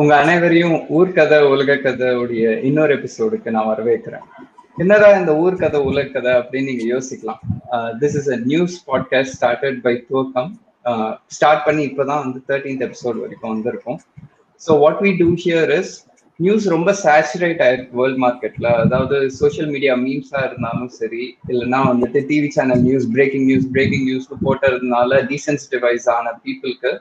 உங்க அனைவரையும் ஊர்கதை உலக கதையுடைய இன்னொரு எபிசோடுக்கு நான் வரவேற்கிறேன். என்னடா இந்த ஊர்கதை உலக கதை அப்படின்னு நீங்க யோசிக்கலாம். This is a news podcast started by Thuvakkam start பண்ணி இப்போதான் வந்து தேர்ட்டீன்த் எபிசோட் வரைக்கும் வந்திருக்கும். So what we do here is news ரொம்ப சேச்சுரேட் ஆயிருக்கு வேர்ல்ட் மார்க்கெட்ல அதாவது சோஷியல் மீடியா மீம்ஸா இருந்தாலும் சரி இல்லைன்னா வந்துட்டு TV channel news breaking news breaking news போட்டதுனால டீசென்சிட்டிவைஸ் ஆன பீப்புளுக்கு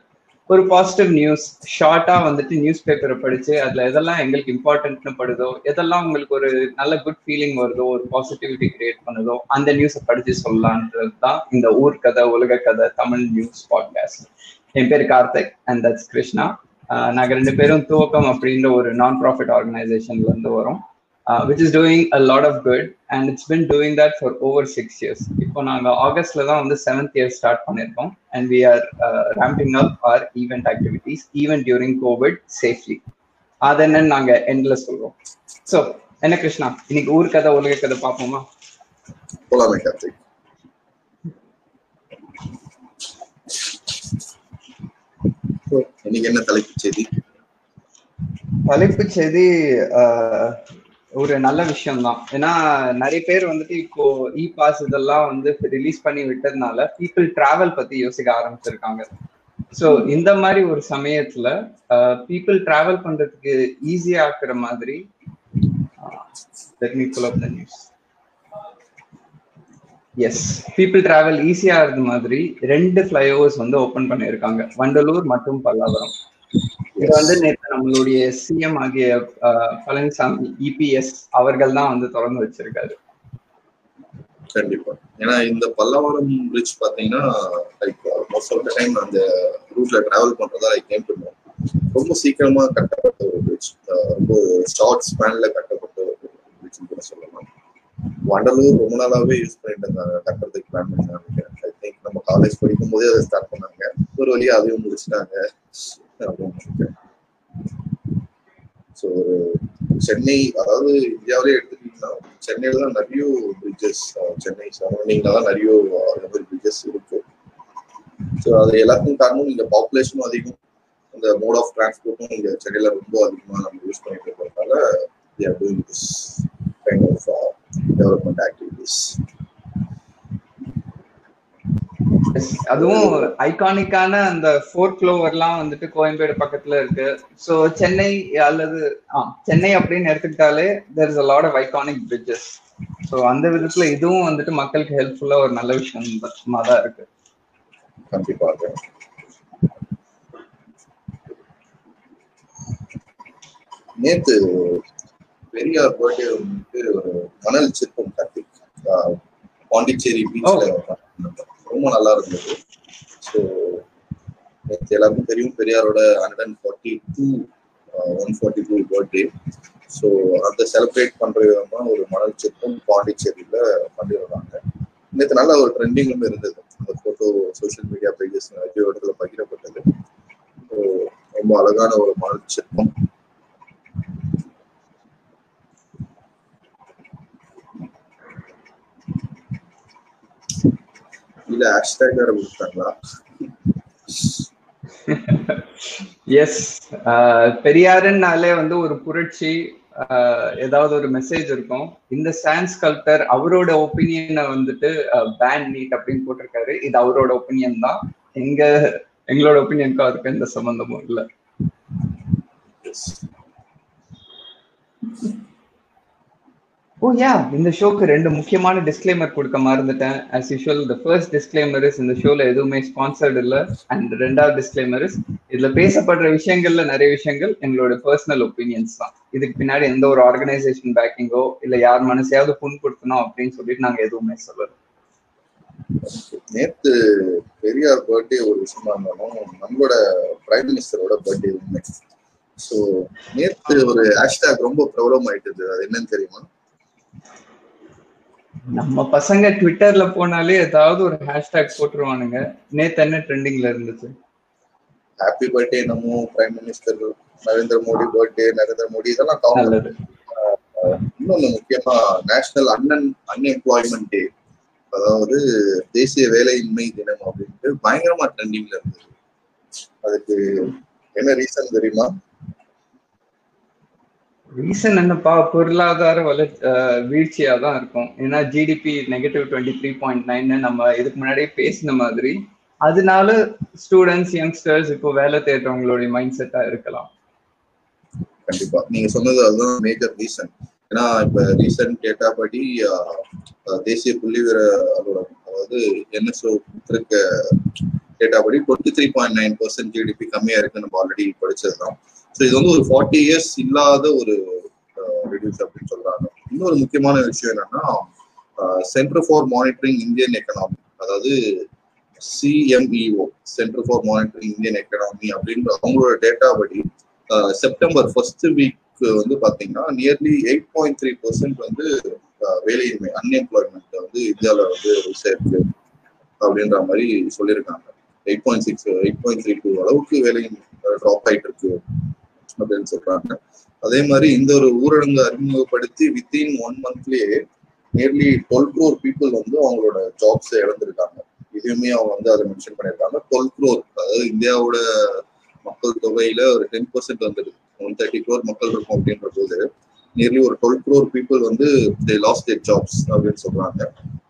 ஒரு பாசிட்டிவ் நியூஸ் ஷார்ட்டா வந்துட்டு நியூஸ் பேப்பரை படிச்சு அதுல எதெல்லாம் எங்களுக்கு இம்பார்ட்டன்ட்னு படுதோ எதெல்லாம் உங்களுக்கு ஒரு நல்ல குட் ஃபீலிங் வருதோ ஒரு பாசிட்டிவிட்டி கிரியேட் பண்ணுதோ அந்த நியூஸை படிச்சு சொல்லலான்றது தான் இந்த ஊர் கதை உலக கதை தமிழ் நியூஸ் பாட்காஸ்ட் என் பேர் கார்த்திக் அண்ட் தட்ஸ் கிருஷ்ணா நாங்கள் ரெண்டு பேரும் துவக்கம் அப்படின்ற ஒரு நான் ப்ராஃபிட் ஆர்கனைசேஷன்ல இருந்து வரோம். Which is doing a lot of good and it's been doing that for over six years இப்போ நாங்கள் ஆகஸ்ட்ல தான் வந்து செவன்த் இயர் ஸ்டார்ட் பண்ணியிருக்கோம் and we are ramping up our event activities even during COVID safely அது என்னன்னு நாங்கள் எண்ட்ல சொல்றோம். ஸோ என்ன கிருஷ்ணா இன்னைக்கு ஊர் கதை உலக கதை பார்ப்போமா? போலாமே கார்த்திக். இன்னைக்கு என்ன தலைப்பு செய்தி? தலைப்பு செய்தி ஒரு நல்ல விஷயம் தான் ஏன்னா நிறைய பேர் வந்துட்டு இப்போ இ பாஸ் இதெல்லாம் வந்து ரிலீஸ் பண்ணி விட்டதுனால பீப்புள் டிராவல் பத்தி யோசிக்க ஆரம்பிச்சிருக்காங்க. ஸோ இந்த மாதிரி ஒரு சமயத்துல பீப்புள் டிராவல் பண்றதுக்கு ஈஸியா ஆக்குற மாதிரி நியூஸ் எஸ் பீப்புள் டிராவல் ஈஸியா இருந்த மாதிரி ரெண்டு ஃபிளைஓவர்ஸ் வந்து ஓபன் பண்ணியிருக்காங்க. வண்டலூர் மற்றும் பல்லாவரம். இது வந்து நம்மளுடைய சிஎம் ஆகிய பழனிசாமி இபிஎஸ் அவர்கள் தான் வந்து திறந்து வச்சிருக்காரு. கண்டிப்பா. ஏன்னா இந்த பல்லவரம் பிரிட்ஜ் பாத்தீங்கன்னா like most of the time அந்த ரூட்ல டிராவல் பண்றதா லைக் கேம் பண்ணுவோம் ரொம்ப சீக்கிரமா கட்டப்பட்ட ஒரு பிரிட்ஜ் ரொம்ப ஷார்ட் ஸ்பேன்ல கட்டப்பட்ட ஒரு பிரிட்ஜ் கூட சொல்லலாம். வண்டலூர் ரொம்ப நாளாவே யூஸ் பண்ணிட்டு இருந்தாங்க. கட்டுறதுக்கு பிளான் பண்ணாங்க ஐ திங்க் நம்ம காலேஜ் படிக்கும் போதே அதை ஸ்டார்ட் பண்ணாங்க. ஒரு வழியா அதையும் முடிச்சிட்டாங்க. ஸோ ஒரு சென்னை அதாவது இந்தியாவிலே எடுத்துக்கிட்டீங்கன்னா சென்னையில தான் நிறைய பிரிட்ஜஸ் சென்னை சரௌண்டிங்ல தான் நிறைய அந்த மாதிரி பிரிட்ஜஸ் இருக்கு. ஸோ அது எல்லாத்துக்கும் காரணம் இந்த பாப்புலேஷனும் அதிகம். அந்த மோட் ஆஃப் டிரான்ஸ்போர்ட்டும் இங்கே சென்னையில ரொம்ப அதிகமாக நம்ம யூஸ் பண்ணிட்டு இருக்கிறதால doing this kind of development activities அதுவும் ஐகானிக்கான அந்த ஃபோர் ஃப்ளோவர்லாம் வந்துட்டு கோயம்பேடு பக்கத்துல இருக்கு. ஸோ சென்னை அல்லது சென்னை அப்படின்னு எடுத்துக்கிட்டாலே there is a lot of iconic bridges so அந்த விதத்துல இதுவும் வந்துட்டு மக்களுக்கு ஹெல்ப்ஃபுல்லா ஒரு நல்ல விஷயமா தான் இருக்கு. கண்டிப்பாக நேத்து பெரியார் பர்த்டே வந்துட்டு ஒரு மணல் சிற்பம் கட்டி பாண்டிச்சேரி பீச்ல ரொம்ப நல்லா இருந்தது. ஸோ நேற்று எல்லாருக்கும் தெரியும் பெரியாரோட hundred and forty two one forty two birthday so அந்த செலிப்ரேட் பண்ற விதமா ஒரு மணல் சிற்பம் பாண்டிச்சேரியில பண்ணிடுறாங்க நேற்று நல்ல ஒரு ட்ரெண்டிங்கும் இருந்தது. அந்த போட்டோ சோஷியல் மீடியா பேஜஸ் நிறைய இடத்துல பகிரப்பட்டது. ஸோ ரொம்ப அழகான ஒரு மணல் சிற்பம் இல்ல ஹேஷ்டேக் வேற கொடுத்தாங்களா? எஸ் பெரியாருன்னாலே வந்து ஒரு புரட்சி ஏதாவது ஒரு மெசேஜ் இருக்கும். இந்த சான்ஸ் கல்டர் அவரோட ஒப்பீனியனை வந்துட்டு பேன் நீட் அப்படின்னு போட்டிருக்காரு. இது அவரோட ஒப்பீனியன் தான். எங்க எங்களோட ஒப்பீனியனுக்கும் அதுக்கு எந்த சம்பந்தமும் இல்லை. Oh, ஓ யா இந்த ஷோக்கு ரெண்டு முக்கியமான டிஸ்க்ளைமர் கொடுக்க மறந்துட்டேன். As usual the first disclaimer is இந்த ஷோல எதுவுமே ஸ்பான்சர்டு இல்ல. அண்ட் ரெண்டாவது டிஸ்க்ளைமர் இஸ் இதுல பேசப்படுற விஷயங்கள்ல நிறைய விஷயங்கள் எங்களோட பர்சனல் ஒப்பீனியன்ஸ் தான். இதுக்கு பின்னாடி எந்த ஒரு ஆர்கனைசேஷன் பேக்கிங்கோ இல்ல யார் மனசையாவது புண்படுத்தணும் அப்படின்னு சொல்லிட்டு நாங்க எதுவுமே சொல்லல. நேத்து பெரியார் பர்த்டே ஒரு விஷயமா இருந்தாலும் நம்மளோட பிரைம் மினிஸ்டரோட பர்த்டே உண்மை. ஸோ நேத்து ஒரு ஹேஷ்டாக் ரொம்ப ப்ராப்ளம் ஆயிட்டது அது என்னன்னு தெரியுமா? நம்ம பசங்க ட்விட்டர்ல போனாலே ஏதாவது ஒரு ஹேஷ்டாக் போட்டுருவானுங்க. நேத்து என்ன ட்ரெண்டிங்ல இருந்துச்சு? ஹாப்பி பர்த்டே நம்ம prime minister Narendra Modi birthday Narendra Modi இதெல்லாம் கவுண்ட் இன்னொன்னு முக்கியமா நேஷனல் அன்அன் அன்எம்ப்ளாய்மெண்ட் டே அதாவது தேசிய வேலையின்மை தினம் அப்படின்ட்டு பயங்கரமா ட்ரெண்டிங்ல இருந்தது அதுக்கு என்ன ரீசன் தெரியுமா? ரீசன் என்னப்பா பொருளாதார வளர்ச்சி வீழ்ச்சியா தான் இருக்கும். ஏன்னா GDP negative twenty three point nine நம்ம இதுக்கு முன்னாடியே பேசின மாதிரி அதனால ஸ்டூடெண்ட்ஸ் யங்ஸ்டர்ஸ் இப்போ வேலை தேடுறவங்களுடைய மைண்ட் செட்டா இருக்கலாம். கண்டிப்பா. நீங்க சொன்னது அதுதான் மேஜர் ரீசன் ஏன்னா இப்ப ரீசன்ட் டேட்டா படி தேசிய புள்ளி விவர அதாவது என்எஸ்ஓ இருக்க டேட்டா படி twenty three point nine percent GDP கம்மியா இருக்கு நம்ம ஆல்ரெடி படிச்சதுதான். ஸோ இது வந்து ஒரு ஃபார்ட்டி இயர்ஸ் இல்லாத ஒரு ரிடியூஸ் அப்படின்னு சொல்றாங்க. இன்னொரு முக்கியமான விஷயம் என்னன்னா centre for monitoring Indian economy அதாவது CMIE centre for monitoring Indian economy அப்படின்ற அவங்களோட டேட்டா படி செப்டம்பர் ஃபர்ஸ்ட் வீக் வந்து பாத்தீங்கன்னா nearly eight point three percent வந்து வேலையின்மை அன்எம்ப்ளாய்மெண்ட் வந்து இந்தியாவில் வந்து சேர்க்கு அப்படின்ற மாதிரி சொல்லியிருக்காங்க. Eight point six eight point three two அளவுக்கு வேலையின் ட்ராப் ஆயிட்டு இருக்கு. அப்படின்னு சொல்றாங்க. அதே மாதிரி இந்த ஒரு ஊரடங்கு அறிமுகப்படுத்தி வித்தின் ஒன் மந்த்லயே நியர்லி டுவெல் க்ரோர் பீப்புள் வந்து அவங்களோட ஜாப்ஸ் இழந்திருக்காங்க. இதுவுமே அவங்க வந்து அதை மென்ஷன் பண்ணியிருக்காங்க. டுவெல் க்ரோர் அதாவது இந்தியாவோட மக்கள் தொகையில ஒரு டென் பர்சன்ட் வந்துருக்கு ஒன் தேர்ட்டி க்ரோர் மக்கள் இருக்கும் அப்படின்ற போது நியர்லி ஒரு டுவெல் க்ரோர் பீப்புள் வந்து தே லாஸ்ட் தேர் ஜாப்ஸ் அப்படின்னு சொல்றாங்க.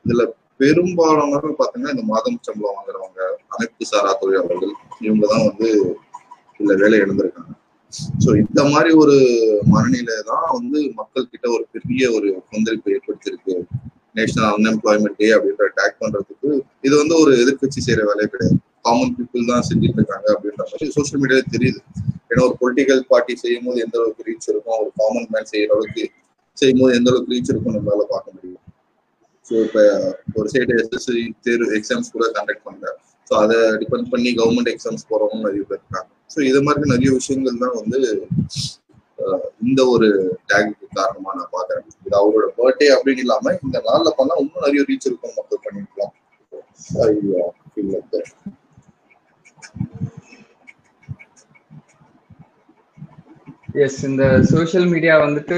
இதுல பெரும்பாலானவர்கள் பாத்தீங்கன்னா இந்த மாதம் சம்பளம் வாங்குறவங்க அமைப்பு சாரா தொழிலாளர்கள் இவங்க தான் வந்து இதுல வேலை இழந்திருக்காங்க. ஸோ இந்த மாதிரி ஒரு மனநிலை தான் வந்து மக்கள் கிட்ட ஒரு பெரிய ஒரு கொந்தளிப்பை ஏற்படுத்தியிருக்கு. நேஷனல் அன்எம்ப்ளாய்மெண்ட் டே அப்படின்ற டேக் பண்றதுக்கு இது வந்து ஒரு எதிர்கட்சி செய்யற வேலையே கிடையாது. காமன் பீப்புள் தான் செஞ்சுட்டு இருக்காங்க அப்படின்ற மாதிரி சோசியல் மீடியால தெரியுது. ஏன்னா ஒரு பொலிட்டிக்கல் பார்ட்டி செய்யும் போது எந்த அளவுக்கு ரீச் இருக்கும் ஒரு காமன் மேன் செய்யற அளவுக்கு செய்யும் போது எந்த அளவுக்கு ரீச் இருக்கும் நம்மளால பார்க்க முடியும். ஸோ இப்போ ஒரு சைடு எஸ்எஸ்சி தேர்வு எக்ஸாம்ஸ் கூட கண்டக்ட் பண்றாங்க. ஸோ அதை டிபெண்ட் பண்ணி கவர்மெண்ட் எக்ஸாம்ஸ் போறவங்க நிறைய பேர் இருக்காங்க. ஸோ இது மாதிரி நிறைய விஷயங்கள் தான் வந்து இந்த ஒரு டேகுக்கு காரணமா நான் பாக்குறேன் இது அவரோட பர்த்டே அப்படின்னு இல்லாம இந்த நாள்ல பண்ணா இன்னும் நிறைய ரீச் இருக்கும் மக்கள் பண்ணிருக்கலாம். எஸ் இந்த சோஷியல் மீடியா வந்துட்டு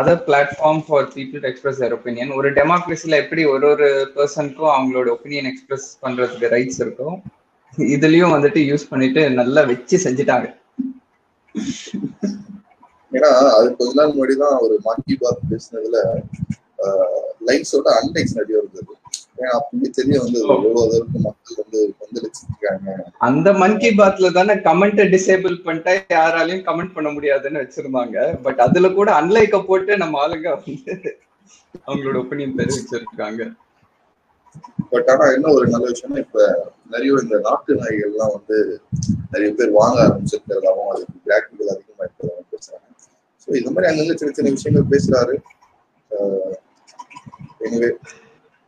other platform for people to express their opinion ஒரு டெமோக்ரஸியில் எப்படி ஒரு ஒரு பர்சனுக்கும் அவங்களோட ஒப்பீனியன் எக்ஸ்பிரஸ் பண்றதுக்கு ரைட்ஸ் இருக்கும் இதுலயும் வந்துட்டு யூஸ் பண்ணிட்டு நல்லா வச்சு செஞ்சுட்டாங்க. ஏன்னா அது கொஞ்ச நாள் முன்னாடி தான் ஒரு மாக்கி பாத் பேசினதுல லைன்ஸோட அன்டெக்ஸ் நிறைய இருந்தது. தெரிய வந்து எவ்வளவு அளவுக்கு மக்கள் வந்து கொந்தளிச்சிருக்காங்க அந்த மன் கி பாத்ல தானே கமெண்ட் டிசேபிள் பண்ணிட்டா யாராலையும் கமெண்ட் பண்ண முடியாதுன்னு வச்சிருந்தாங்க. பட் அதுல கூட அன்லைக்க போட்டு நம்ம ஆளுங்க வந்து அவங்களோட ஒப்பீனியன் தெரிவிச்சிருக்காங்க. பட் ஆனா என்ன ஒரு நல்ல விஷயம்னா இப்ப நிறைய இந்த நாட்டு நாய்கள் எல்லாம் வந்து நிறைய பேர் வாங்க ஆரம்பிச்சிருக்கிறதாவும் அதுக்கு பிராக்டிக்கல் அதிகமா இருக்கிறதாவும் பேசுறாங்க. ஸோ இந்த மாதிரி அங்கங்க சின்ன சின்ன விஷயங்கள் பேசுறாரு. எனவே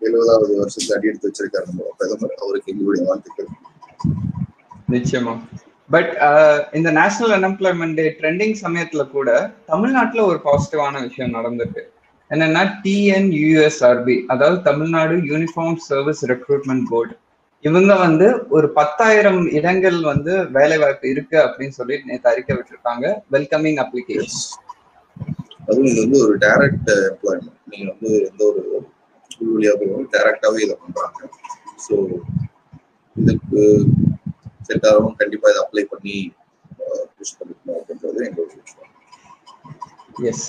எழுபதாவது வருஷத்துக்கு அடி எடுத்து வச்சிருக்காரு நம்ம பிரதமர். அவருக்கு எங்களுடைய வாழ்த்துக்கள். நிச்சயமா. பட் இந்த நேஷனல் அன்எம்ப்ளாய்மெண்ட் டே ட்ரெண்டிங் சமயத்துல கூட தமிழ்நாட்டுல ஒரு பாசிட்டிவான விஷயம் நடந்திருக்கு. என்னன்னா டிஎன்யூஎஸ்ஆர்பி அதாவது Tamil Nadu uniform service recruitment board இவங்க வந்து ஒரு பத்தாயிரம் இடங்கள் வந்து வேலை வாய்ப்பு இருக்கு அப்படின்னு சொல்லி நேற்று அறிக்கை விட்டுருக்காங்க. வெல்கமிங் அப்ளிகேஷன் அதுவும் இது வந்து ஒரு டைரக்ட் எம்ப்ளாய்மெண்ட் நீங்க வந்து எந்த ஒரு ஸ்கூல் வழியா போய் டைரக்டாவே இதை பண்றாங்க. ஸோ இதுக்கு செட் ஆகிறவங்க கண்டிப்பா இதை அப்ளை பண்ணி யூஸ் பண்ணிக்கணும் அப்படின்றது எங்களோட விஷயம். எஸ்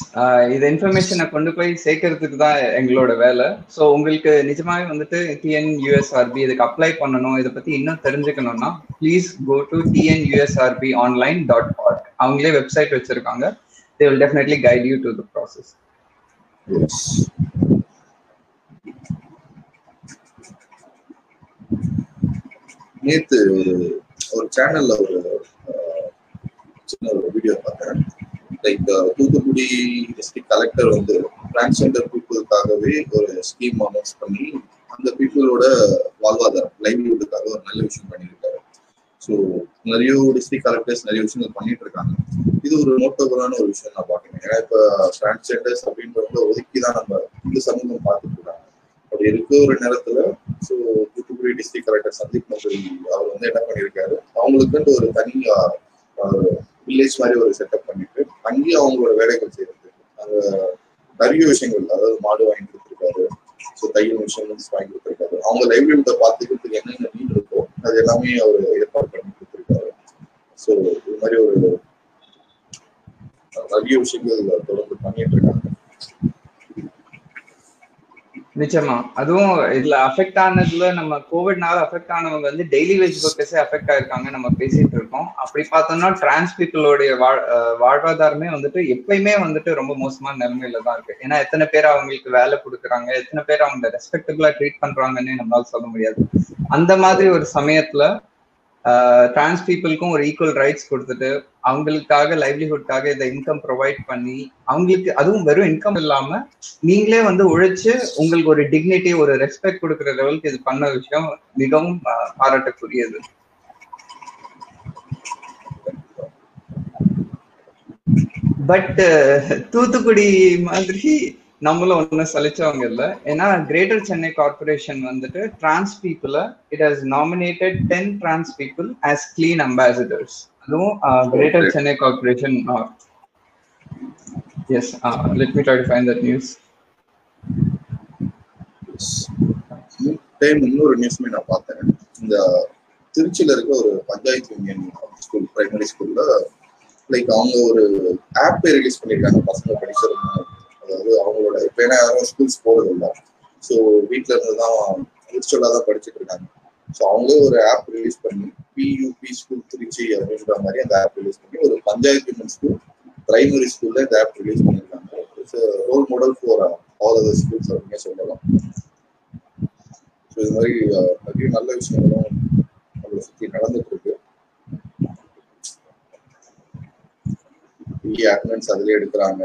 இது இன்ஃபர்மேஷனை கொண்டு போய் சேர்க்கறதுக்கு தான் எங்களோட வேலை. ஸோ உங்களுக்கு நிஜமாவே வந்துட்டு டிஎன் யூஎஸ்ஆர்பி இதுக்கு அப்ளை பண்ணணும். இதை பத்தி இன்னும் தெரிஞ்சுக்கணும்னா please go to TN USRB online dot org அவங்களே வெப்சைட் வச்சிருக்காங்க. They will definitely guide you to the process நேத்து ஒரு ஒரு சேனல்ல ஒரு சின்ன ஒரு வீடியோ பார்த்தேன். லைக் தூத்துக்குடி டிஸ்ட்ரிக்ட் கலெக்டர் வந்து டிரான்ஸ்ஜெண்டர் பீப்புளுக்காகவே ஒரு ஸ்கீம் அனௌன்ஸ் பண்ணி அந்த பீப்புளோட வாழ்வாதாரம் லைவ்லிஹுட்டுக்காக ஒரு நல்ல விஷயம் பண்ணியிருக்காரு. ஸோ நிறைய டிஸ்ட்ரிக்ட் கலெக்டர்ஸ் நிறைய விஷயங்கள் பண்ணிட்டு இருக்காங்க இது ஒரு நோட்டபுளான ஒரு விஷயம் நான் பார்க்கணும் ஏன்னா இப்போ டிரான்ஸ்ஜெண்டர்ஸ் அப்படின்றவங்க ஒதுக்கி தான் நம்ம இந்த சமூகம் பார்த்துட்டு இருக்காங்க. அப்படி இருக்க ஒரு நேரத்துல so Thoothukudi district collector Sandeep Nanduri அவர் வந்து என்ன பண்ணியிருக்காரு அவங்களுக்குன்ட்டு ஒரு தனி வில்லேஜ் மாதிரி ஒரு செட்டப் பண்ணிட்டு அங்கேயும் அவங்களோட வேலைகள் செய்யறது. அங்க நிறைய விஷயங்கள் அதாவது மாடு வாங்கி கொடுத்துருக்காரு ஸோ தையல் மிஷின்ஸ் வாங்கி கொடுத்துருக்காரு அவங்க லைவ்லிஹுட்டை பார்த்துக்கிறதுக்கு என்னென்ன நீட் இருக்கோ அது எல்லாமே அவர் ஏற்பாடு பண்ணி கொடுத்துருக்காரு. ஸோ இது மாதிரி ஒரு நிறைய விஷயங்கள் தொடர்ந்து பண்ணிட்டு இருக்காங்க. நிச்சயமா. அதுவும் இதுல அஃபெக்ட் ஆனதுல நம்ம கோவிட்னால அஃபெக்ட் ஆனவங்க வந்து டெய்லி வேஜ் ஒர்க்கர்ஸே அஃபெக்ட் ஆயிருக்காங்க நம்ம பேசிட்டு இருக்கோம். அப்படி பார்த்தோம்னா டிரான்ஸ் பீப்புளோடைய வாழ்வாதாரமே வந்துட்டு எப்பயுமே வந்துட்டு ரொம்ப மோசமான நிலைமையில தான் இருக்கு. ஏன்னா எத்தனை பேர் அவங்களுக்கு வேலை கொடுக்குறாங்க எத்தனை பேர் அவங்க ரெஸ்பெக்டபுளா ட்ரீட் பண்றாங்கன்னு நம்மளால சொல்ல முடியாது. அந்த மாதிரி ஒரு சமயத்துல டிரான்ஸ் பீப்புளுக்கும் ஒரு ஈக்குவல் ரைட்ஸ் கொடுத்துட்டு அவங்களுக்காக லைவ்லிஹுட்காக இதை இன்கம் ப்ரொவைட் பண்ணி அவங்களுக்கு அதுவும் வெறும் இன்கம் இல்லாம நீங்களே வந்து உழைச்சு உங்களுக்கு ஒரு டிக்னிட்டி ஒரு ரெஸ்பெக்ட் கொடுக்குற லெவலுக்கு இது பண்ண விஷயம் மிகவும் பாராட்டக்கூடியது. பட் தூத்துக்குடி மாதிரி நம்மளும் ஒன்றும் சலிச்சவங்க இல்லை. ஏன்னா கிரேட்டர் சென்னை கார்பரேஷன் வந்துட்டு டிரான்ஸ் பீப்புளை it has nominated ten trans people as clean ambassadors அதுவும் greater Chennai corporation yes let me try to find that news time இன்னொரு நியூஸ்மே நான் பார்த்தேன். இந்த திருச்சியில இருக்க ஒரு பஞ்சாயத்து யூனியன் ஸ்கூல் பிரைமரி ஸ்கூல்ல லைக் அவங்க ஒரு ஆப்பே ரிலீஸ் பண்ணியிருக்காங்க பசங்க படிச்சிருக்கணும் அதாவது அவங்களோட இப்போ ஏன்னா யாரும் ஸ்கூல்ஸ் போறது இல்லை ஸோ வீட்டில இருந்து தான் விர்ச்சுவலாக தான் படிச்சுட்டு இருக்காங்க. ஸோ அவங்களே ஒரு ஆப் ரிலீஸ் பண்ணி பியூபி ஸ்கூல் திருச்சி அப்படின்ற மாதிரி அந்த ஆப் ரிலீஸ் பண்ணி ஒரு பஞ்சாயத்து யூனியன் ஸ்கூல் பிரைமரி ஸ்கூல்ல இந்த ஆப் ரிலீஸ் பண்ணியிருக்காங்க. It's role model for all other schools அப்படின்னு சொல்லலாம். ஸோ இது மாதிரி நிறைய நல்ல விஷயங்களும் நம்மளை சுற்றி நடந்துட்டு இருக்கு பெரிய அட்டண்டன்ஸ் அதுலேயே எடுக்கிறாங்க.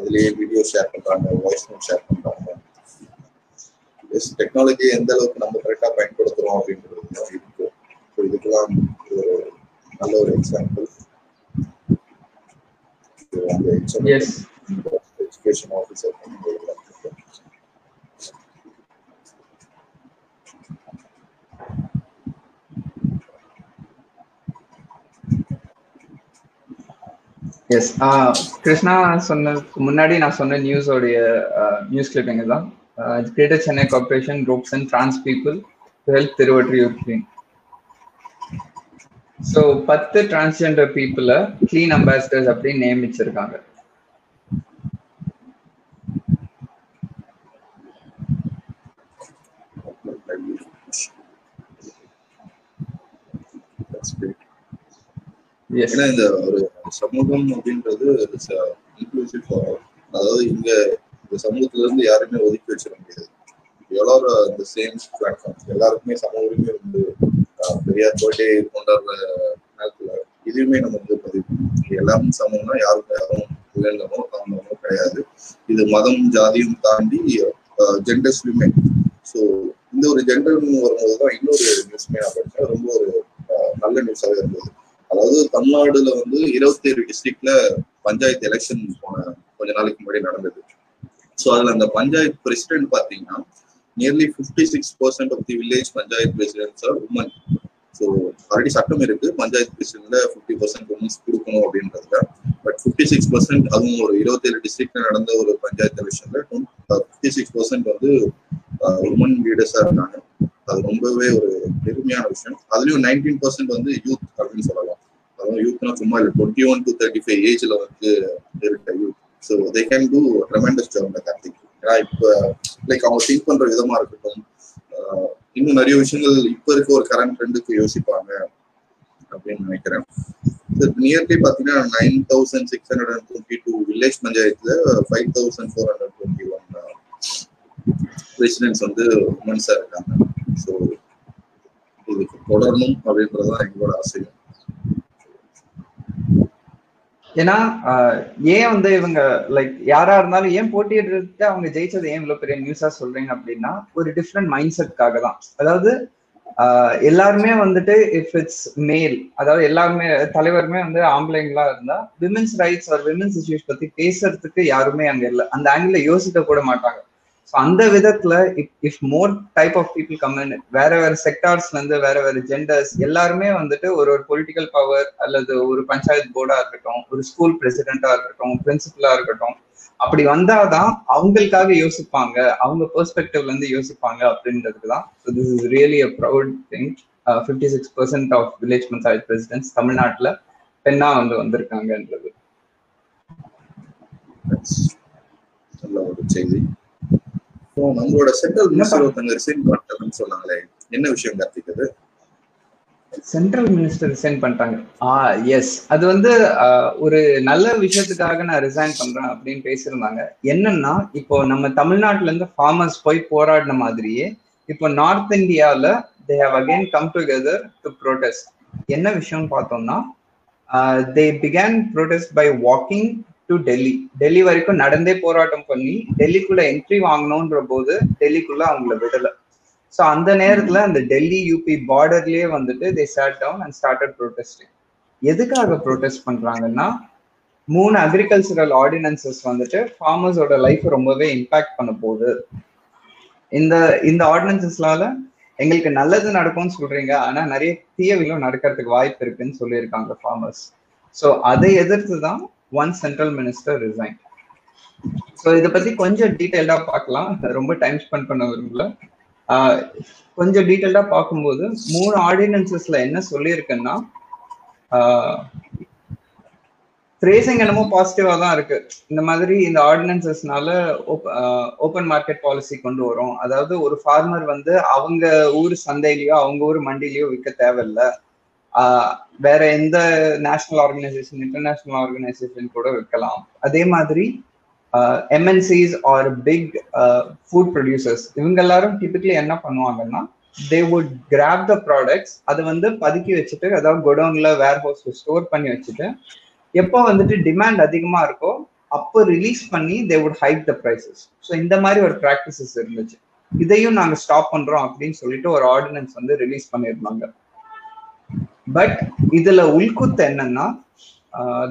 அதுலேயே வீடியோ ஷேர் பண்றாங்க வாய்ஸ் நோட் ஷேர் பண்றாங்க. எஸ் டெக்னாலஜி எந்த அளவுக்கு நம்ம கரெக்டாக பயன்படுத்துறோம் அப்படின்றது தான் இருக்கு. ஸோ இதுக்கெல்லாம் ஒரு நல்ல ஒரு example education officer S Krishna சொன்னதுக்கு முன்னாடி நான் சொன்ன நியூஸோடைய நியூஸ் கிளிப்பிங் தான். Greater Chennai corporation ropes and trans people health Tiruvottiyur clean so பத்து டிரான்ஸ்ஜெண்டர் பீப்புளை கிளீன் அம்பாசிடர்ஸ் அப்படின்னு நியமிச்சிருக்காங்க. ஏன்னா இந்த ஒரு சமூகம் அப்படின்றது இன்க்ளூசிவ் அதாவது இங்க இந்த சமூகத்துல இருந்து யாருமே ஒதுக்கி வச்சிட முடியாது. எல்லாரும் இந்த சேம் பிளாட்ஃபார்ம் எல்லாருக்குமே சம உரிமை வந்து பெரியார் பர்த்டே கொண்டாடுற நேரத்துல இதுவுமே நம்ம வந்து பதிவு எல்லாரும் சமம்னா யாருக்கும் யாரும் இல்லைன்னமோ தாழ்ந்தவனோ கிடையாது. இது மதம் ஜாதியும் தாண்டி ஜெண்டர்ஸ்லுமே ஸோ இந்த ஒரு ஜெண்டர்னு வரும்போது தான் இன்னொரு நியூஸ்மே நான் படித்தேன் ரொம்ப ஒரு நல்ல நியூஸாகவே இருந்தது. அதாவது தமிழ்நாடுல வந்து இருபத்தி ஏழு டிஸ்ட்ரிக்ட்ல பஞ்சாயத்து எலெக்ஷன் போன கொஞ்ச நாளைக்கு முன்னாடி நடந்தது. ஸோ அதுல அந்த பஞ்சாயத்து பிரசிடென்ட் பாத்தீங்கன்னா nearly fifty six percent of the village panchayat presidents are women so already சட்டம் இருக்கு. பஞ்சாயத்து பிரசிடென்ட்ல ஃபிஃப்டி பர்சன்ட் உமன்ஸ் கொடுக்கணும் அப்படின்றதுல பட் ஃபிஃப்டி சிக்ஸ் பர்சன்ட் அதுவும் ஒரு இருபத்தேழு டிஸ்ட்ரிக்ட்ல நடந்த ஒரு பஞ்சாயத்து எலெக்ஷன்ல ஃபிஃப்டி சிக்ஸ் பர்சன்ட் வந்து uh, உமன் லீடர்ஸா இருக்காங்க. அது ரொம்பவே ஒரு பெருமையான விஷயம். அதுலயும் நைன்டீன் பர்சன்ட் வந்து யூத் அப்படின்னு சொல்லலாம். அதாவது யூத்னா சும்மா இல்லை twenty one to thirty five ஏஜ்ல வந்து இருக்க youth so they can do tremendous job இந்த கார்த்திக் ஏன்னா இப்போ லைக் அவங்க திங்க் பண்ற விதமா இருக்கட்டும் இன்னும் நிறைய விஷயங்கள் இப்ப இருக்க ஒரு கரண்ட் ட்ரெண்டுக்கு யோசிப்பாங்க அப்படின்னு நினைக்கிறேன். நியர்லி பாத்தீங்கன்னா nine thousand six hundred and twenty two village பஞ்சாயத்துல five thousand four hundred twenty one residents வந்து உமன்ஸா இருக்காங்க. ஸோ இதுக்கு தொடரணும் அப்படின்றதான் எங்களோட ஆசையும் ஏன்னா ஏன் வந்து இவங்க லைக் யாரா இருந்தாலும் ஏன் போட்டியிட்டு அவங்க ஜெயிச்சது ஏன் இவ்வளவு பெரிய நியூஸா சொல்றீங்க அப்படின்னா ஒரு டிஃப்ரெண்ட் மைண்ட் செட்காக தான். அதாவது எல்லாருமே வந்துட்டு இஃப் இட்ஸ் மேல் அதாவது எல்லாருமே தலைவருமே வந்து ஆம்பளைங்களா இருந்தா women's rights or women's issues பத்தி பேசுறதுக்கு யாருமே அங்க இல்லை. அந்த ஆங்கிள் யோசிக்க கூட மாட்டாங்க. ஸோ அந்த விதத்துல if more type of people come வேற வேற செக்டார்ஸ்ல இருந்து வேற வேற ஜெண்டர்ஸ் எல்லாருமே வந்துட்டு ஒரு ஒரு பொலிட்டிக்கல் பவர் அல்லது ஒரு பஞ்சாயத்து போர்டா இருக்கட்டும் ஒரு ஸ்கூல் பிரசிடென்டா இருக்கட்டும் பிரின்சிபலா இருக்கட்டும் அப்படி வந்தாதான் அவங்களுக்காக யோசிப்பாங்க. அவங்க பெர்ஸ்பெக்டிவ்ல இருந்து யோசிப்பாங்க அப்படின்றதுக்கு தான். So this is really a proud thing fifty six percent of village panchayat presidents தமிழ்நாட்டில் பெண்ணா வந்து வந்திருக்காங்கன்றது. நல்ல ஒரு செய்தி. நம்மளோட சென்ட்ரல் மினிஸ்டர் ஒருத்தங்க ரிசைன் பண்ணிட்டாங்கன்னு சொன்னாங்களே என்ன விஷயம் கார்த்திக் சென்ட்ரல் மினிஸ்டர் ரிசைன் பண்ணிட்டாங்க. ஆ எஸ் அது வந்து ஒரு நல்ல விஷயத்துக்காக நான் ரிசைன் பண்றேன் அப்படின்னு பேசியிருந்தாங்க. என்னன்னா இப்போ நம்ம தமிழ்நாட்டுல இருந்து ஃபார்மர்ஸ் போய் போராடின மாதிரியே இப்போ நார்த் இந்தியாவில் they have again come together to protest என்ன விஷயம்னு பார்த்தோம்னா they began protest by walking to Delhi Delhi வரைக்கும் நடந்தே போராட்டம் பண்ணி டெல்லிக்குள்ள என்ட்ரி வாங்கணும்ன்ற போது டெல்லிக்குள்ள அவங்கள விடல. ஸோ அந்த நேரத்துல அந்த டெல்லி யூபி பார்டர்லயே வந்துட்டு they start down and started protesting எதுக்காக ப்ரோட்டஸ்ட் பண்றாங்கன்னா மூணு அக்ரிகல்ச்சரல் ஆர்டினன்சஸ் வந்துட்டு ஃபார்மர்ஸோட லைஃப் ரொம்பவே இம்பாக்ட் பண்ண போகுது. இந்த இந்த ஆர்டினன்சஸ்லால எங்களுக்கு நல்லது நடக்கும்னு சொல்றீங்க ஆனா நிறைய தீயவிலும் நடக்கிறதுக்கு வாய்ப்பு இருக்குன்னு சொல்லியிருக்காங்க ஃபார்மர்ஸ் ஸோ அதை எதிர்த்து தான் one central minister resign so இதை பத்தி கொஞ்சம் டீட்டெயில்டா பார்க்கலாம். ரொம்ப டைம் ஸ்பெண்ட் பண்ண விரும்பல ஆஹ் கொஞ்சம் டீட்டெயில்டா பார்க்கும்போது மூணு ஆர்டினன்சஸ்ல என்ன சொல்லியிருக்குன்னா ஃப்ரேசிங் என்னமோ பாசிட்டிவா தான் இருக்கு. இந்த மாதிரி இந்த ஆர்டினன்சஸ்னால ஓப்பன் மார்க்கெட் பாலிசி கொண்டு வரும். அதாவது ஒரு ஃபார்மர் வந்து அவங்க ஊர் சந்தையிலயோ அவங்க ஊர் மண்டிலேயோ விற்க தேவையில்ல. வேற எந்த நேஷனல் ஆர்கனைசேஷன் இன்டர்நேஷனல் ஆர்கனைசேஷன் கூட விற்கலாம் அதே மாதிரி MNCs or big food producers இவங்க எல்லாரும் டிபிக்கலி என்ன பண்ணுவாங்கன்னா they would grab the products அதை வந்து பதுக்கி வச்சுட்டு அதாவது குடோன்ல வேர் ஹவுஸ்ல ஸ்டோர் பண்ணி வச்சுட்டு எப்போ வந்துட்டு டிமாண்ட் அதிகமா இருக்கோ அப்போ ரிலீஸ் பண்ணி they would hike the prices so இந்த மாதிரி ஒரு ப்ராக்டிசஸ் இருந்துச்சு. இதையும் நாங்கள் ஸ்டாப் பண்றோம் அப்படின்னு சொல்லிட்டு ஒரு ஆர்டினன்ஸ் வந்து ரிலீஸ் பண்ணியிருந்தாங்க. பட் இதுல உள்குத்து என்னன்னா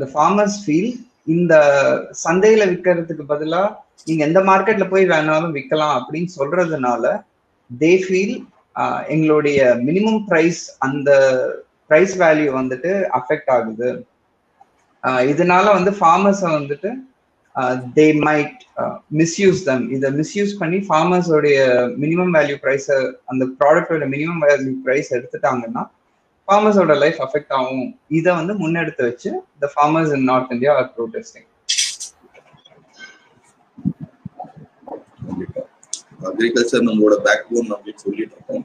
த ஃபார்மர்ஸ் ஃபீல் இந்த சந்தையில விற்கிறதுக்கு பதிலா நீங்க எந்த மார்க்கெட்ல போய் வேணாலும் விற்கலாம் அப்படின்னு சொல்றதுனால தே ஃபீல் எங்களுடைய மினிமம் ப்ரைஸ் அந்த ப்ரைஸ் வேல்யூ வந்துட்டு அஃபெக்ட் ஆகுது. இதனால வந்து ஃபார்மர்ஸை வந்துட்டு தே மைட் மிஸ்யூஸ் தம் இதை மிஸ்யூஸ் பண்ணி ஃபார்மர்ஸோடைய மினிமம் வேல்யூ ப்ரைஸை அந்த ப்ராடக்டோட மினிமம் வேல்யூ ப்ரைஸ் எடுத்துட்டாங்கன்னா ஃபார்மர்ஸோட லைஃப் அஃபெக்ட் ஆகும். இதை வந்து முன்னெடுத்து வச்சு the farmers in north India are protesting agriculture நம்மளோட பேக் போன் அப்படின்னு சொல்லிட்டு இருக்கோம்.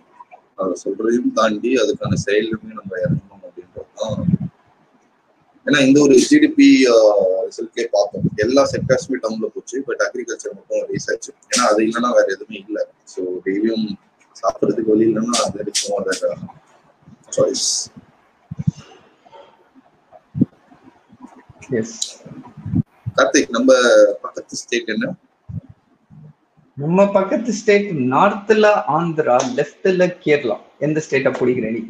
அதை சொல்றதையும் தாண்டி அதுக்கான செயலுமே நம்ம இறங்கணும் அப்படின்றது தான். ஏன்னா இந்த ஒரு ஜிடிபி ரிசல்ட்லேயே பார்த்தோம் எல்லா செக்டர்ஸுமே டவுன்ல போச்சு பட் அக்ரிகல்ச்சர் மட்டும் ரீஸ் ஆச்சு. ஏன்னா அது இல்லைன்னா வேற எதுவுமே இல்லை. ஸோ டெய்லியும் சாப்பிட்றதுக்கு வழி இல்லைன்னா அது இருக்கும் அதை சாய்ஸ் எஸ் கார்த்திக் நம்ம பக்கத்து ஸ்டேட் என்ன? நம்ம பக்கத்து ஸ்டேட் நார்த்ல ஆந்திரா லெஃப்ட்ல கேரளா. எந்த ஸ்டேட்டை பிடிக்கிற நீ?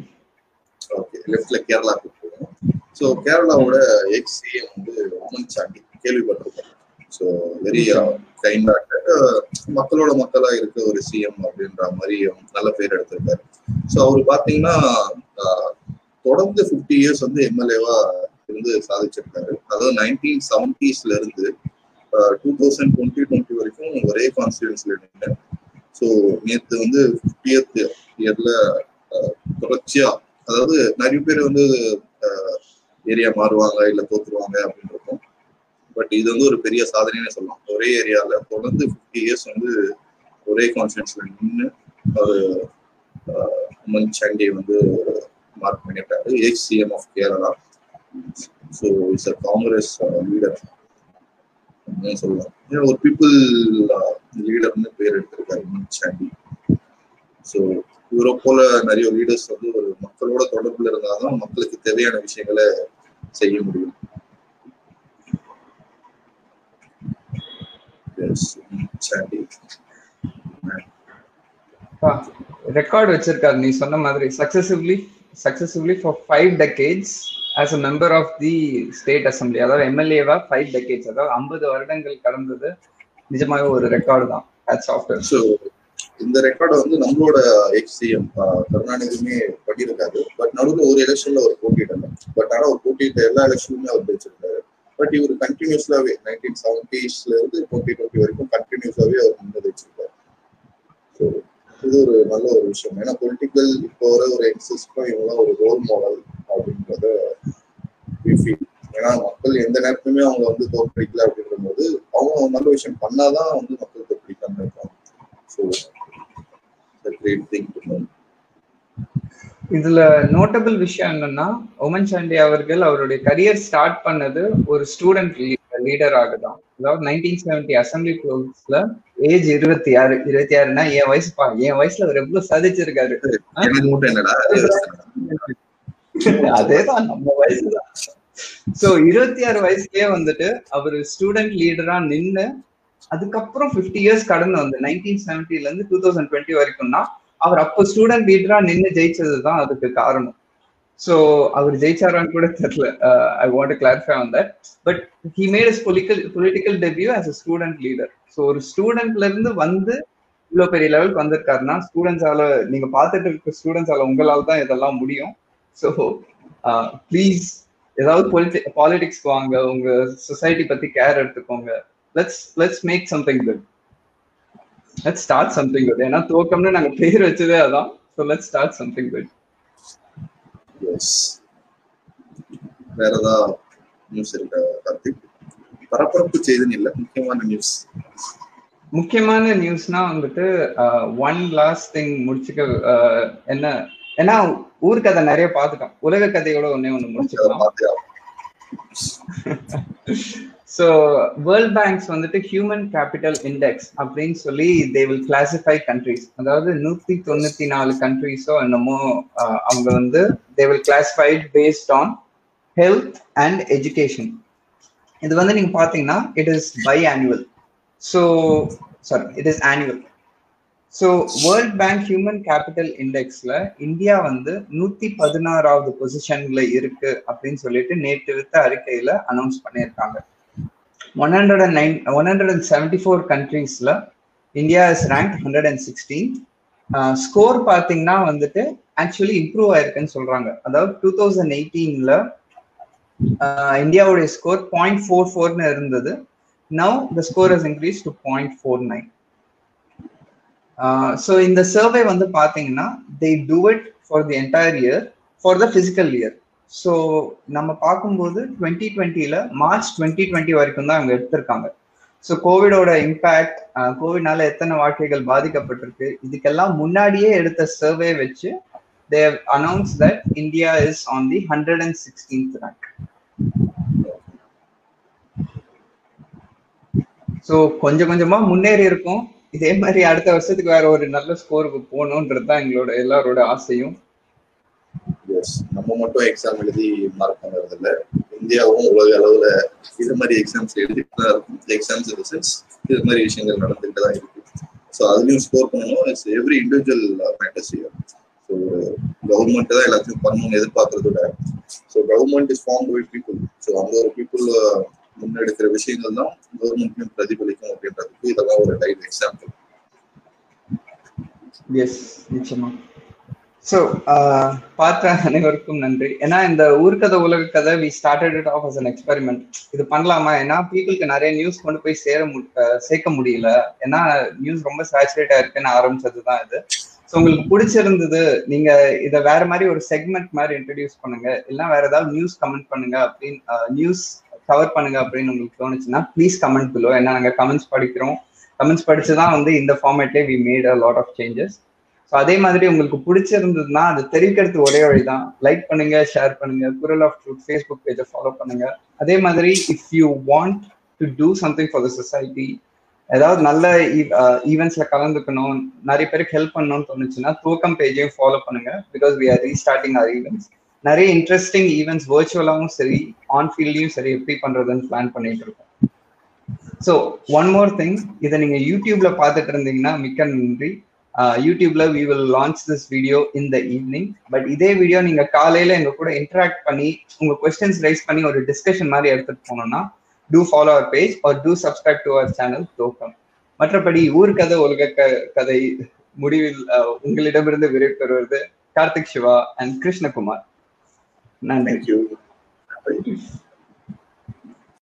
ஓகே லெஃப்ட்ல கேரளாக்கு போகும் ஸோ கேரளாவோட எக்ஸ் சிஎம் வந்து உமன் சாண்டி கேள்விப்பட்டிருக்கோம் ஸோ வெரி கைண்டா மக்களோட மக்களா இருக்க ஒரு சிஎம் அப்படின்ற மாதிரி நல்ல பேர் எடுத்திருக்காரு. ஸோ அவர் பார்த்தீங்கன்னா தொடர்ந்து ஃபிஃப்டி இயர்ஸ் வந்து எம்எல்ஏவா இருந்து சாதிச்சிருக்காரு. அதாவது நைன்டீன் செவன்டிஸ்ல இருந்து டூ தௌசண்ட் டுவெண்ட்டி டுவெண்ட்டி வரைக்கும் ஒரே கான்ஸ்டியூன்ஸ்ல நின்று ஸோ நேற்று வந்து ஃபிஃப்டியத் இயர்ல தொடர்ச்சியா அதாவது நிறைய பேர் வந்து ஏரியா மாறுவாங்க இல்ல தோத்துருவாங்க அப்படின்னு இருக்கும் பட் இது வந்து ஒரு பெரிய சாதனைன்னு சொல்லலாம். ஒரே ஏரியால தொடர்ந்து ஃபிஃப்டி இயர்ஸ் வந்து ஒரே கான்ஸ்டியூன்ஸ்ல நின்று ஒரு உமன் சாண்டியை வந்து மார்க் பண்ணிட்டாரு a CM of Kerala so it's a Congress leader சொல்லலாம் ஏன்னா ஒரு பீப்புள் லீடர்னு uh, பேர் எடுத்திருக்காரு உமன் சாண்டி. ஸோ இவரை போல நிறைய லீடர்ஸ் வந்து ஒரு மக்களோட தொடர்புல இருந்தால்தான் மக்களுக்கு தேவையான விஷயங்களை செய்ய முடியும். Yes, சாண்டி. ரெக்கார்ட் வச்சிருக்காரு நீ சொன்ன மாதிரி. Successively successively for five decades as a member of the state assembly அதாவது எம்எல்ஏவா ஃபைவ் டெக்கேட்ஸ் அதாவது ஐம்பது வருடங்கள் கடந்தது நிஜமாவே ஒரு ரெக்கார்டு தான். சாஃப்ட்வேர் ஸோ இந்த ரெக்கார்டை வந்து நம்மளோட எக்ஸிஎம் கருணாநிதியுமே பண்ணியிருக்காரு. பட் நடுவில் ஒரு எலெக்ஷன்ல அவர் போட்டியிடல பட் ஆனால் அவர் போட்டியிட்ட எல்லா எலெக்ஷனுமே அவர் ஜெயிச்சிருக்காரு. பட் இவர் கண்டினியூஸ்லாவே நைன்டீன் செவன்டிஸ்ல இருந்து டுவெண்ட்டி டுவெண்ட்டி வரைக்கும் கண்டினியூஸாவே அவர் முன்னே வச்சிருக்காரு. ஸோ இது ஒரு நல்ல ஒரு விஷயம். ஏன்னா பொலிட்டிக்கல் இப்போ வர ஒரு எக்ஸஸ்க்கும் இவங்களாம் ஒரு ரோல் மாடல் அப்படின்றத ஏன்னா மக்கள் எந்த நேரத்துலயுமே அவங்க வந்து தோற்கடிக்கல அப்படின்ற போது அவங்க நல்ல விஷயம் பண்ணாதான் வந்து மக்கள் தோற்கடிக்காம இருப்பாங்க ஸோ கிரேட் திங் இதுல நோட்டபிள் விஷயம் என்னன்னா உமன் சாண்டி அவர்கள் அவருடைய கரியர் ஸ்டார்ட் பண்ணது ஒரு ஸ்டூடெண்ட் லீடராக தான் அதாவது நைன்டீன் செவன்டி அசம்பிளி க்ளோஸ்ல ஏஜ் இருபத்தி ஆறு இருபத்தி ஆறுனா என் வயசு பா என் வயசுல அவர் எவ்வளவு சாதிச்சிருக்காரு? அதேதான் நம்ம வயசுதான். சோ இருபத்தி ஆறு வயசுலயே வந்துட்டு அவர் ஸ்டூடெண்ட் லீடரா நின்னு அதுக்கப்புறம் பிப்டி இயர்ஸ் கடந்து வந்து நைன்டீன் செவன்டில இருந்து டூ தௌசண்ட் டுவெண்ட்டி வரைக்கும்னா அவர் அப்போ ஸ்டூடெண்ட் லீடரா நின்னு ஜெயிச்சதுதான் அதுக்கு காரணம். ஸோ அவர் ஜெயிச்சாரான்னு கூட தெரியல. I want clarify on that but he made is political political debut as a student leader so ஒரு ஸ்டூடெண்ட்ல இருந்து வந்து இவ்வளோ பெரிய லெவலுக்கு வந்திருக்காருன்னா ஸ்டூடெண்ட்ஸால நீங்க பார்த்துட்டு இருக்க ஸ்டூடெண்ட்ஸால உங்களால தான் இதெல்லாம் முடியும். ஸோ ப்ளீஸ் uh, ஏதாவது பொலிட்டி பாலிடிக்ஸ்க்கு வாங்க உங்க சொசைட்டி பத்தி கேர் எடுத்துக்கோங்க. Let's let's make something good let's start something good ஏன்னா துவக்கம்னு நாங்க பேர் வச்சதே அதான். So let's start something good yes வேற ஏதாவது நியூஸ் இருக்கா கார்த்திக்? பரபரப்பு செய்தின்னு இல்லை முக்கியமான நியூஸ் முக்கியமான நியூஸ்னா வந்துட்டு ஒன் லாஸ்ட் திங் முடிச்சுக்க என்ன ஏன்னா ஊர் கதை நிறைய பார்த்துட்டோம். உலக கதையோட ஒன்னே ஒண்ணு முடிச்சுக்கலாம். ஸோ வேர்ல்ட் பேங்க்ஸ் வந்துட்டு ஹியூமன் கேபிட்டல் இண்டெக்ஸ் அப்படின்னு சொல்லி தே வில் கிளாசிஃபை கண்ட்ரிஸ் அதாவது நூத்தி தொண்ணூத்தி நாலு கண்ட்ரிஸோ என்னமோ அவங்க வந்து they will classified based on health and education இது வந்து நீங்க பாத்தீங்கன்னா it is by annual so sorry it is annual so world bank human capital இண்டெக்ஸ்ல India வந்து நூத்தி பதினாறாவது பொசிஷன்ல இருக்கு அப்படின்னு சொல்லிட்டு நேற்று வித்த அறிக்கையில அனௌன்ஸ் பண்ணியிருக்காங்க. One hundred and nine one hundred and seventy four கண்ட்ரீஸ்ல India is rank hundred and sixteen score பார்த்தீங்கன்னா வந்துட்டு ஆக்சுவலி இம்ப்ரூவ் ஆயிருக்குன்னு சொல்றாங்க. அதாவது டூ தௌசண்ட் எயிட்டீன்ல இந்தியாவுடைய ஸ்கோர் பாயிண்ட் ஃபோர் ஃபோர்னு இருந்தது. Now the score is increase to point four nine so இந்த survey வந்து பார்த்தீங்கன்னா they do it for the entire year for the physical year so நம்ம பார்க்கும்போது டுவெண்ட்டி டுவெண்ட்டியில் மார்ச் டுவெண்ட்டி டுவெண்ட்டி வரைக்கும் தான் அங்கே எடுத்திருக்காங்க. ஸோ கோவிடோட இம்பேக்ட் கோவிட்னால எத்தனை வாழ்க்கைகள் பாதிக்கப்பட்டிருக்கு இதுக்கெல்லாம் முன்னாடியே எடுத்த சர்வே வச்சு they announce that India is on the hundred and sixteenth rank so கொஞ்சம் கொஞ்சமா முன்னேறி இருக்கும். இதே மாதிரி அடுத்த வருஷத்துக்கு வேற ஒரு நல்ல ஸ்கோருக்கு போகணுன்றது தான் எங்களோட எல்லாரோட ஆசையும். எஸ் நம்ம மட்டும் எக்ஸாம் எழுதி மார்க் பண்ணுறது இல்லை இந்தியாவும் உலக அளவில் இது மாதிரி எக்ஸாம்ஸ் எழுதிட்டு தான் இருக்கும். எக்ஸாம்ஸ் ரிசல்ட்ஸ் இது மாதிரி விஷயங்கள் நடந்துட்டு தான் இருக்கு. ஸோ அதுலயும் ஸ்கோர் பண்ணணும். It's every individual matters so government தான் எல்லாத்தையும் பண்ணணும்னு எதிர்பார்க்கறது விட so government is form by people so அந்த ஒரு பீப்புள் முன்னெடுக்கிற விஷயங்கள் தான் கவர்மெண்ட்லையும் பிரதிபலிக்கும் அப்படின்றதுக்கு இதெல்லாம் ஒரு டைம் எக்ஸாம்பிள் எஸ் நிச்சயமா. ஸோ uh, பார்த்த அனைவருக்கும் நன்றி. ஏன்னா இந்த ஊர்கதை உலக கதை we started it off as an experiment இது பண்ணலாமா? ஏன்னா பீப்புளுக்கு நிறைய நியூஸ் கொண்டு போய் சேர மு சேர்க்க முடியல. ஏன்னா நியூஸ் ரொம்ப சேச்சுரேட்டாக இருக்குன்னு ஆரம்பிச்சது தான் இது. ஸோ உங்களுக்கு பிடிச்சிருந்தது நீங்க இதை வேற மாதிரி ஒரு செக்மெண்ட் மாதிரி இன்ட்ரடியூஸ் பண்ணுங்க. இல்லைன்னா வேற ஏதாவது நியூஸ் கமெண்ட் பண்ணுங்க அப்படின்னு நியூஸ் கவர் பண்ணுங்க அப்படின்னு உங்களுக்கு தோணுச்சுன்னா ப்ளீஸ் கமெண்ட் பிலோ ஏன்னா நாங்கள் கமெண்ட்ஸ் படிக்கிறோம். கமெண்ட்ஸ் படிச்சு தான் வந்து இந்த ஃபார்மேட்லேயே we made a lot of changes so அதே மாதிரி உங்களுக்கு பிடிச்சிருந்ததுன்னா அது தெரிவிக்கிறது ஒரே வழிதான். லைக் பண்ணுங்க ஷேர் பண்ணுங்க குரல் ஆஃப் ட்ரூத் ஃபேஸ்புக் பேஜை ஃபாலோ பண்ணுங்க. அதே மாதிரி if you want to do something for the society ஏதாவது நல்ல ஈவெண்ட்ஸ்ல uh, கலந்துக்கணும் நிறைய பேருக்கு ஹெல்ப் பண்ணணும்னு தோணுச்சுன்னா தூக்கம் பேஜையும் ஃபாலோ பண்ணுங்க. Because we are restarting our events நிறைய இன்ட்ரெஸ்டிங் ஈவெண்ட்ஸ் வர்ச்சுவலாகவும் சரி ஆன் ஃபீல்ட்லையும் சரி எப்படி பண்றதுன்னு பிளான் பண்ணிட்டு இருக்கோம். ஸோ ஒன் மோர் திங் இதை நீங்க யூடியூப்ல பார்த்துட்டு இருந்தீங்கன்னா மிக்க நன்றி. யூடியூப்ல we will launch this video in the evening but இதே வீடியோ நீங்க காலையில எங்க கூட இன்டராக்ட் பண்ணி உங்க கொஸ்டின்ஸ் ரைஸ் பண்ணி ஒரு டிஸ்கஷன் மாதிரி எடுத்துட்டு போனோம்னா to follow our page or to subscribe to our channel தோக்கம். மற்றபடி ஊர் கதை உலக கதை முடிவில் uh, உங்களிடமிருந்து விடைபெறுவது கார்த்திக் சிவா அண்ட் கிருஷ்ணகுமார். நன்றி.